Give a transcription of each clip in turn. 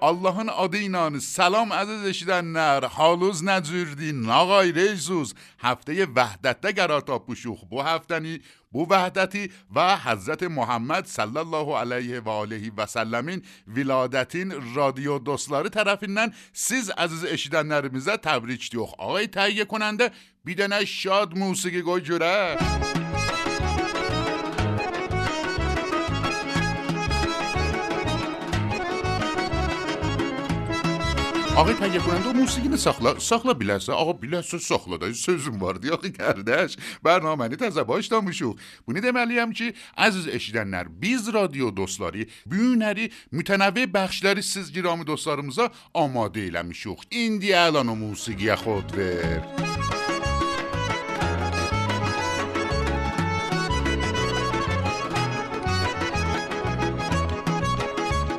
Allahın adı ilə salam əziz eşidənlər, haluz nəcürdi, nağay rejuz, həftəyə vəhdətdə qərar tapuşuq bu həftəni, bu vəhdəti və Həzrət Muhammed sallallahu alayhi və alihi və sallamın viladətin radio dostları tərəfindən siz əziz eşidənlərimizə təbrik diyox. Ağay təyyə kunanda bir dənə şad musiqi qoy görək. Ağa o musiqini saxla, saxla bilərsə, ağa bilərsə saxla da sözüm var deyə axı qardaş. Bərnaməni təzə başlamışıq. Bunu deməliyəm ki, əziz eşidənlər, biz radio dostları bu günləri mütənəvvi bəxşləri siz girami dostlarımıza amadə eləmişik. İndi əlan o musiqiyə xod ver.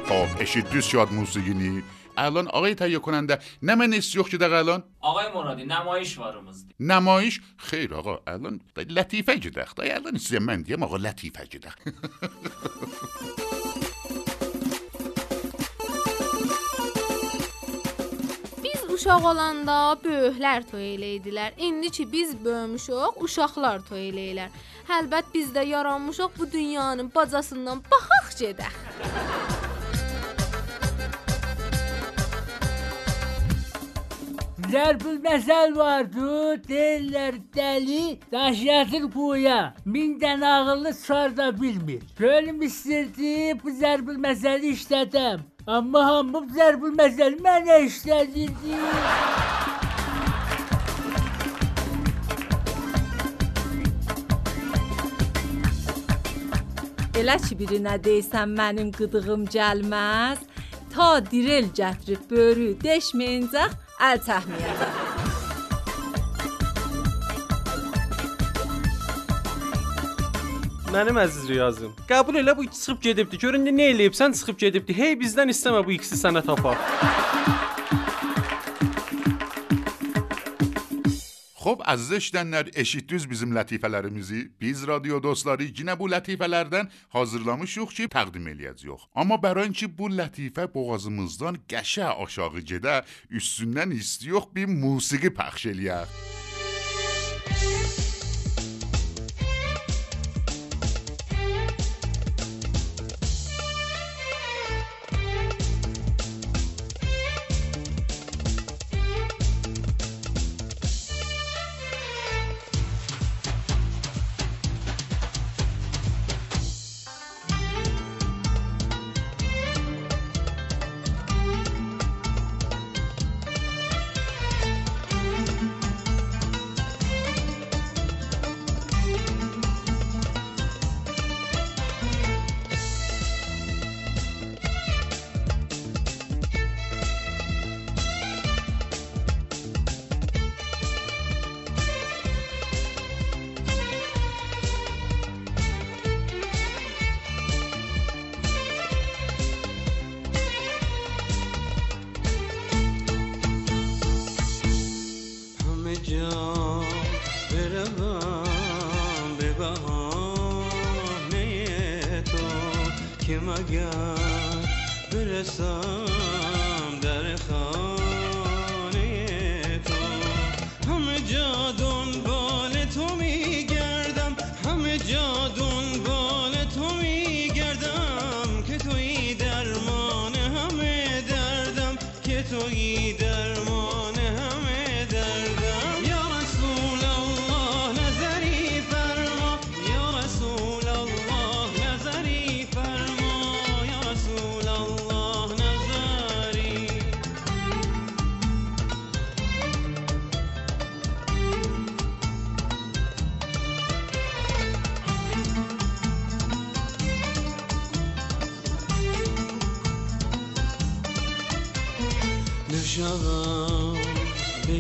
خب eşitdiniz şad musiqini. الان آقای تهیه کننده نه من استیوخ که دقیقا الان آقای مرادی نمایش varımızdı. نمایش خیر آقا الان لطیفه گدخ دا الان size mən deyəm آقا لطیفه گدخ Biz uşaq olanda böyüklər toy eləydilər. İndi ki biz böyümüşük, uşaqlar toy eləyirlər. Əlbət biz də yaranmışıq bu dünyanın bacasından baxaq gedək. Zərbül məsəl vardı, deyirlər dəli daş yatır quya. Min dənə ağıllı çar da bilmir. Gönlüm istirdi bu zərbül məsəli işlədəm. Amma hamı bu zərbül məsəli mənə işlədirdi. Elə ki birinə deysən mənim qıdığım gəlməz, ta direl gətirib böyrü deşməyincək çəkməyəcək. Mənim əziz Riyazım. Qəbul elə bu ikisi çıxıb gedibdi. Görün nə eləyibsən çıxıb gedibdi. Hey bizdən istəmə bu ikisi sənə tapar. Xo'p aziz eshitganlar eshitdingiz bizim latifələrimizi biz radio dostları yine bu latifələrdən hazırlamışıq ki təqdim eləyəcəyik. Amma bəran ki bu latifə boğazımızdan qəşə aşağı gedə üstündən istiyox bir musiqi pəxş eləyək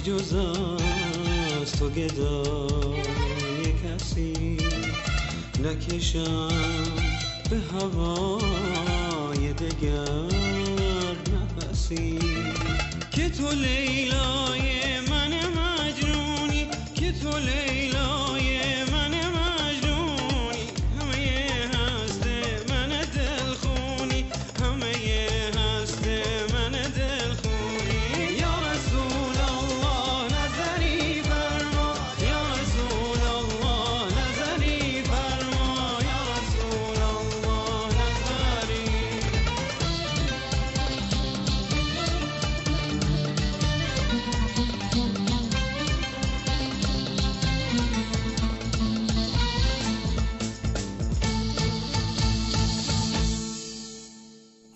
جز از تو گدای کسی نکشم به هوای دگر نفسی. که تو لیلای من مجنونی که تو لیلای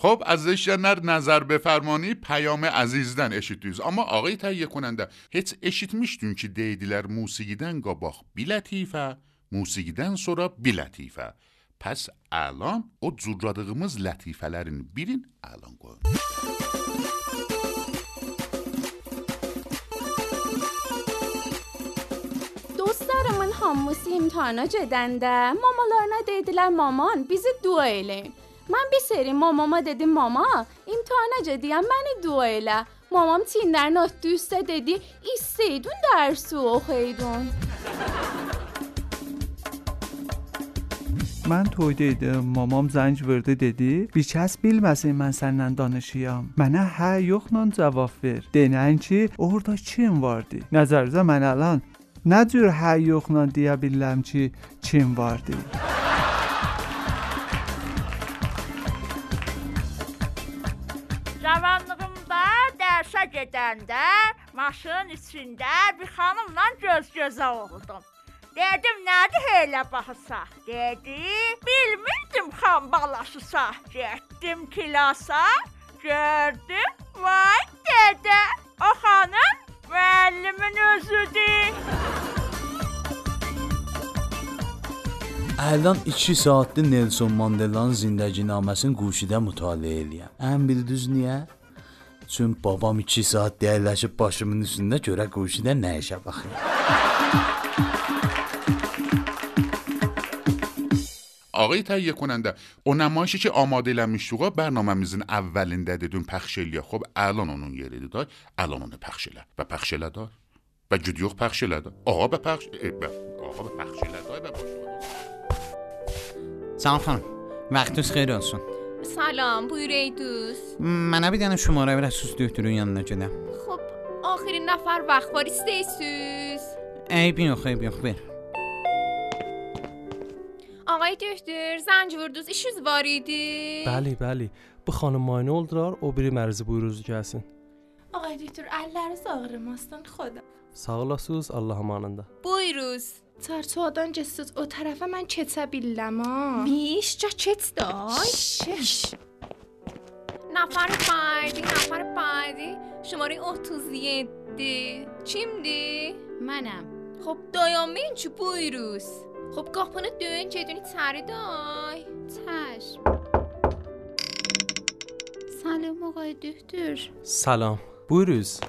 خب از نر نظر بفرمانی پیام عزیزدن اشیتیز. اما آقای تهیه کننده هیچ اشیت میشتون که دیدیلر موسیقیدن گاباخ بی لطیفه موسیقیدن سرا بی لطیفه پس الان او زورادقمز لطیفه لرین بیرین الان گوهن دوستارمون هم موسیقیم تانا جدنده مامالارنا دیدیلر مامان بیزی دو ایلین Mən bir seri mamama dedim, "Mama, imtahana gediyəm, məni dua elə." Mamam çiyinlərini ötdü üstə dedi, "İstəydin dərsi oxuydun." Mən toyda idim. Mamam zəng vurdu dedi, "Bir kəs bilməsin mən səndən danışıyam." Mənə hə yoxla cavab ver. Denən ki, orada kim vardı? Nəzərinizə mən alan nə cür hə yoxla deyə bilirəm ki, kim vardı? Gedəndə maşının içində bir xanımla göz-gözə oldum. Dedim, nədir elə baxırsa? Dedi, bilmirdim xan balasısa. Getdim kilasa, gördüm, vay dedə, o xanım müəllimin özüdür. Əldən 2 saatdır Nelson Mandelanın zindəginaməsini quşidə mütaliə eləyəm. Ən bir düz niyə? Çün babam 2 saat dəyərləşib başımın üstündə görə quşidə nə işə baxır. Ağay təhiyyə konəndə o nümayişi ki amadə eləmişdik bərnaməmizin əvvəlində dedim pəxş eləyə. Xub əlan onun yeridir da. Əlan onu pəxş elə. Və pəxş elə da. Və gidiyox pəxş elə da. Ağa bə pəxş e, bə, ağa bə pəxş elə da. Və başladı. Salam xanım. Vaxtınız xeyir olsun. Salam, buyur ey dost. Mənə bir dənə şumara verəsiz doktorun yanına gedəm. Xub, axırın nəfər vaxt var istəyirsiniz? Eybi yox, eybi yox, ver. Ağay doktor, zəng vurdunuz, işiniz var idi? Bəli, bəli. Bu xanım müayinə oldular, o biri mərzi buyurunuz gəlsin. Ağay doktor, əlləriniz ağrımasın xoda. Sağ olasınız, Allah amanında. Buyuruz. Çarçoğdan getsiniz o tərəfə mən keçə bilirəm ha. Mişca keç day. Şiş. Nəfər بعدی نفر بعدی شماره 37 kimdir? Mənəm. خب dayanmayın ki buyuruz. خب qapını döyün gedin içəri day. Çəş. Salam ağay doktor. Salam. Buyurunuz.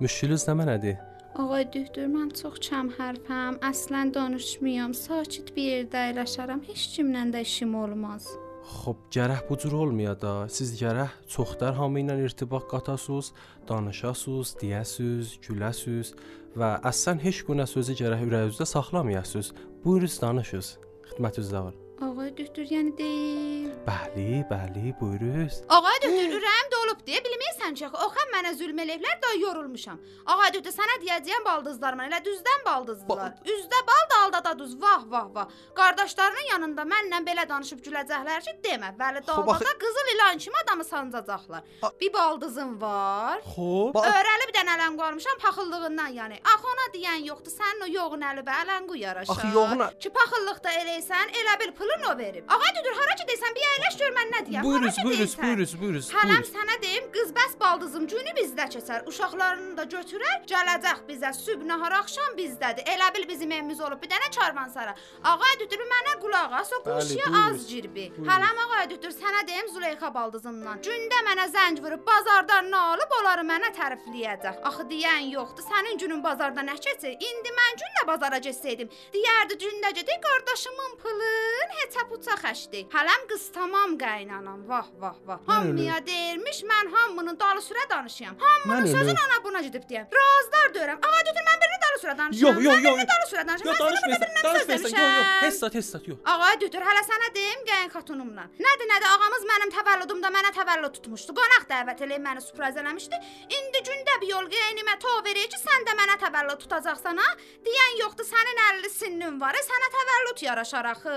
Müşkülünüz nə mənədir? Ağay doktor, mən çox kəm hərfəm. Əslən danışmıyam. Sakit bir yerdə əyləşərəm. Heç kimlə də işim olmaz. Xub, gərək bu cür olmaya da. Siz gərək çoxdar hamı ilə irtibat qatasınız, danışasınız, deyəsiz, güləsiz və əslən heç günə sözü gərək ürəyinizdə saxlamayasınız. Buyurunuz danışınız. Xidmətinizdə var. Ağay doktor, yəni deyil. Bəli, bəli, buyurunuz. Ağay doktor, ürəyim dolub deyə bilmirsən ki, oxan mənə zülm eləyiblər da yorulmuşam. Ağay doktor, sənə deyəcəyəm baldızlarıma, elə düzdən baldızdılar. Üzdə bal, da duz. Vah, vah, vah. Qardaşlarının yanında mənlə belə danışıb güləcəklər ki, demə. Bəli, dalbada qızıl ilan kimi adamı sancacaqlar. Bir baldızım var. Xoş. Öyrəli bir dənə ələn qoymuşam paxıllığından yəni. Axı ona deyən yoxdur. Sənin o yoğun əli və ələn qoyaraşa. Axı yoğun Ki paxıllıqda eləysən, elə bil pulun o verib. Ağay doktor, hara gedirsən? Bir əyləş gör mən nə Hara buyurunuz, gedirsən? buyurunuz, buyurunuz. Hələm sənə deyim, qız bəs baldızım günü bizdə keçər. Uşaqlarını da götürər, gələcək bizə sübh nahar axşam bizdədir. Elə bil bizim evimiz olub bir dənə karvansara. Ağa dütür mənə qulaq as, o quşya az. Buyurun. Hələm ağa dütür sənə deyim Züleyxa baldızımdan. Gündə mənə zəng vurub bazardan nə alıb onları mənə tərifləyəcək. Axı deyən yoxdur. Sənin günün bazarda nə keçir? İndi mən gündə bazara getsəydim, deyərdi gündə gedik qardaşımın pılın heçə puça xəşdi. Hələm qız tamam qaynanam. Vah vah vah. Hamıya deyirmiş mən hamının dalı sürə danışıyam. Hamının sözün ana buna gedib deyəm. Razılar deyirəm. Ağa dütür mən birini dalı sürə danışıram. Yox, yox, yox. dalı sürə danışıram. Yox, Mən söz Danışmayırsan. Yox, yox. demişəm. Hessat, hessat, yox. Ağa dütür, hələ sənə deyim gəlin xatunumla. Nədir, nədir? Ağamız mənim təvəllüdümdə mənə təvəllüd tutmuşdu. Qonaq dəvət eləyib məni sürpriz eləmişdi. İndi gündə bir yol geynimə to verir ki, sən də mənə təvəllüd tutacaqsan ha? Deyən yoxdur, sənin 50 sinnin var, e, sənə təvəllüd yaraşar axı.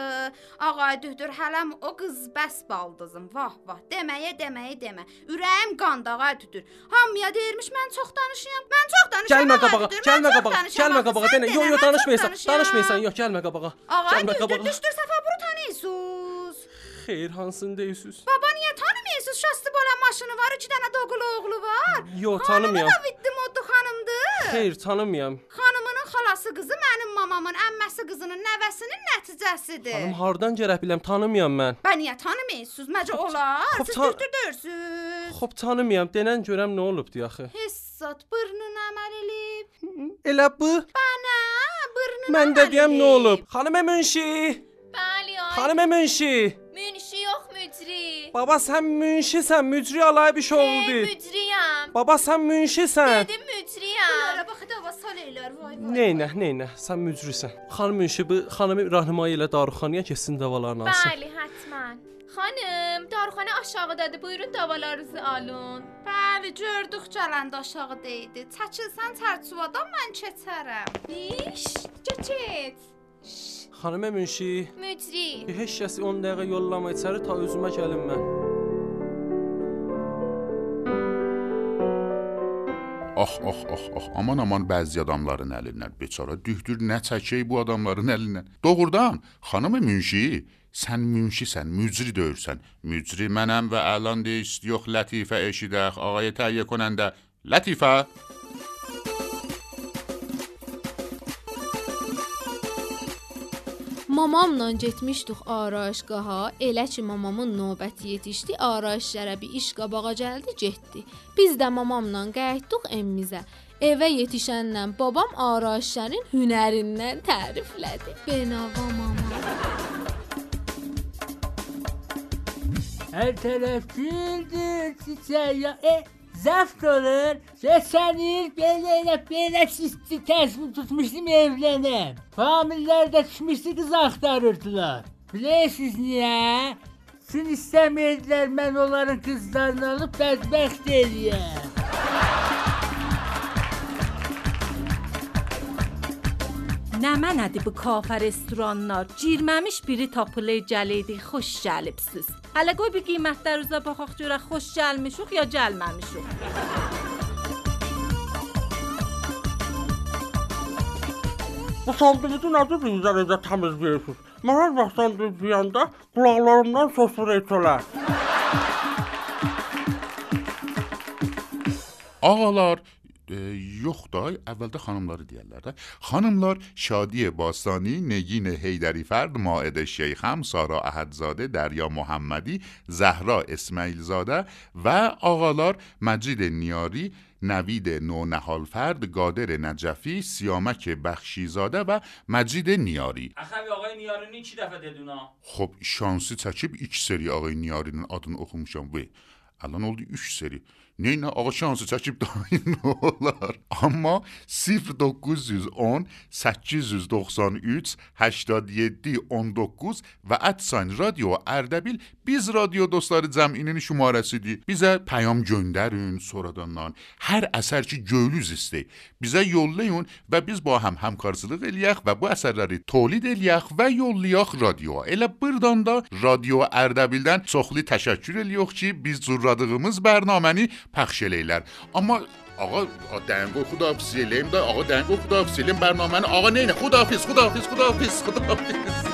Ağa dütür, hələm o qız bəs baldızım. Vah vah, deməyə deməyə demə. Ürəyim qanda ağa dütür. Hamıya deyirmiş mən çox danışıram. Mən çox danışıram. Gəlmə ağa qabağa, gəlmə qabağa, gəlmə qabağa. Denə, yox, yox, danışıram. Danışmayırsan, yox, gəlmə qabağa. Ağa qabağa. düşdür səfə bunu tanıyırsınız. Xeyr, hansını deyirsiniz? Baba niyə tanımırsınız? Şastı bola maşını var, iki dənə doğulu oğlu var. Yox, tanımıyorum. Xanımı da Viddi modlu xanımdır. Xeyr, tanımıyorum. Xanımının xalası qızı mənim mamamın əmməsi qızının nəvəsinin nəticəsidir. Xanım hardan gərək biləm, tanımıyorum mən. Bə niyə tanımırsınız? Məcə olar. Siz tan- dürdürsüz. Xoş tanımıyorum. Denən görəm nə olubdu axı. Hissat burnun əməl elib. Elə bu. Burnun Mən də deyəm nə olub? Xanım Münşi. Bəli, ay. Xanım Münşi. Münşi yox, mücri. Baba sən münşisən, mücri alay bir şey oldu. Mücriyəm. Baba sən münşisən. Dedim mücriyəm. Bunlara bax da va saleylər vay vay. Neynə, neynə? Sən mücrisən. Xanım Münşi bu xanımı rəhnumayi ilə darıxanaya keçsin davalarını alsın. Bəli, həttəmən. Xanım, darxana aşağıdadır. Buyurun davalarınızı alın. Bəli, gördük gələndə aşağıda idi. Çəkilsən çərçuvadan mən keçərəm. İş, keçət. Xanım Münşi, Mücri. heç kəsi 10 dəqiqə yollama içəri ta özümə gəlim mən. Ax, ax, ax, ax. Aman aman bəzi adamların əlindən. Beçara dühdür nə çəkək bu adamların əlindən. Doğrudan, xanım Münşi, sən münşisən, mücri deyirsən. Mücri mənəm və əlan deyist yox Lətifə eşidək, ağaya təhiyyə konəndə. Lətifə. Mamamla getmişdik arayışgaha. Elə ki mamamın növbəti yetişdi, arayış şərəbi iş qabağa gəldi, getdi. Biz də mamamla qayıtdıq evimizə. Evə yetişənlə babam arayışların hünərindən təriflədi. Benava mama. Hər tərəf güldür, çiçək ya. E, zəft olur. Səsənir, belə elə belə sisti təsmin tutmuşdum evlənəm. Famillər də düşmüşdü qız axtarırdılar. Bilirsiniz niyə? Üçün istəmirdilər mən onların qızlarını alıb bədbəxt eləyəm. Nə mənədir bu kafe restoranlar? Girməmiş biri tapılır gələydi, xoş gəlibsiz. Hələ qoy bir qiymətlər üzə baxaq görək xoş gəlmişik ya gəlməmişik. Bu sandviçi necə bizlərəcə təmizləyirsiniz? Mən hər vaxt sandviç yeyəndə qulaqlarımdan sosur etələr. Ağalar e, yox da, əvvəldə xanımları deyirlər də. Xanımlar Şadiye Bastani, Negin Heydəri Fərd, Maidə Şeyxəm, Sara Əhədzadə, Dərya Muhammadi, Zəhra İsmailzadə və ağalar Məcid Niyari, نوید نونهالفرد قادر نجفی سیامک بخشیزاده و مجید نیاری ağay Niyarını 2 dəfə dedi ona. خب şansı çəkib 2 seri ağay Niyarinin adını oxumuşam və Alan oldu 3 seri. Neynə ağa şansı çəkib daha nə olar? Amma 0910 893 87 19 və @sign radio Ərdəbil biz radio dostları cəminin şumarəsidir. Bizə peyam göndərin sonradandan. Hər əsər ki göylüz istəyir. Bizə yollayın və biz ba həm həmkarçılıq eləyək və bu əsərləri tolid eləyək və yollayaq radioya. Elə burdan da Radio Ərdəbildən çoxlu təşəkkür eləyirik ki, biz cürradığımız bərnaməni pəxş eləyirlər. Amma Ağa dənqo xudafiz eləyim də, ağa dənqo xudafiz eləyim bərnaməni. Ağa neynə? Xudafiz, xudafiz, xudafiz, xudafiz.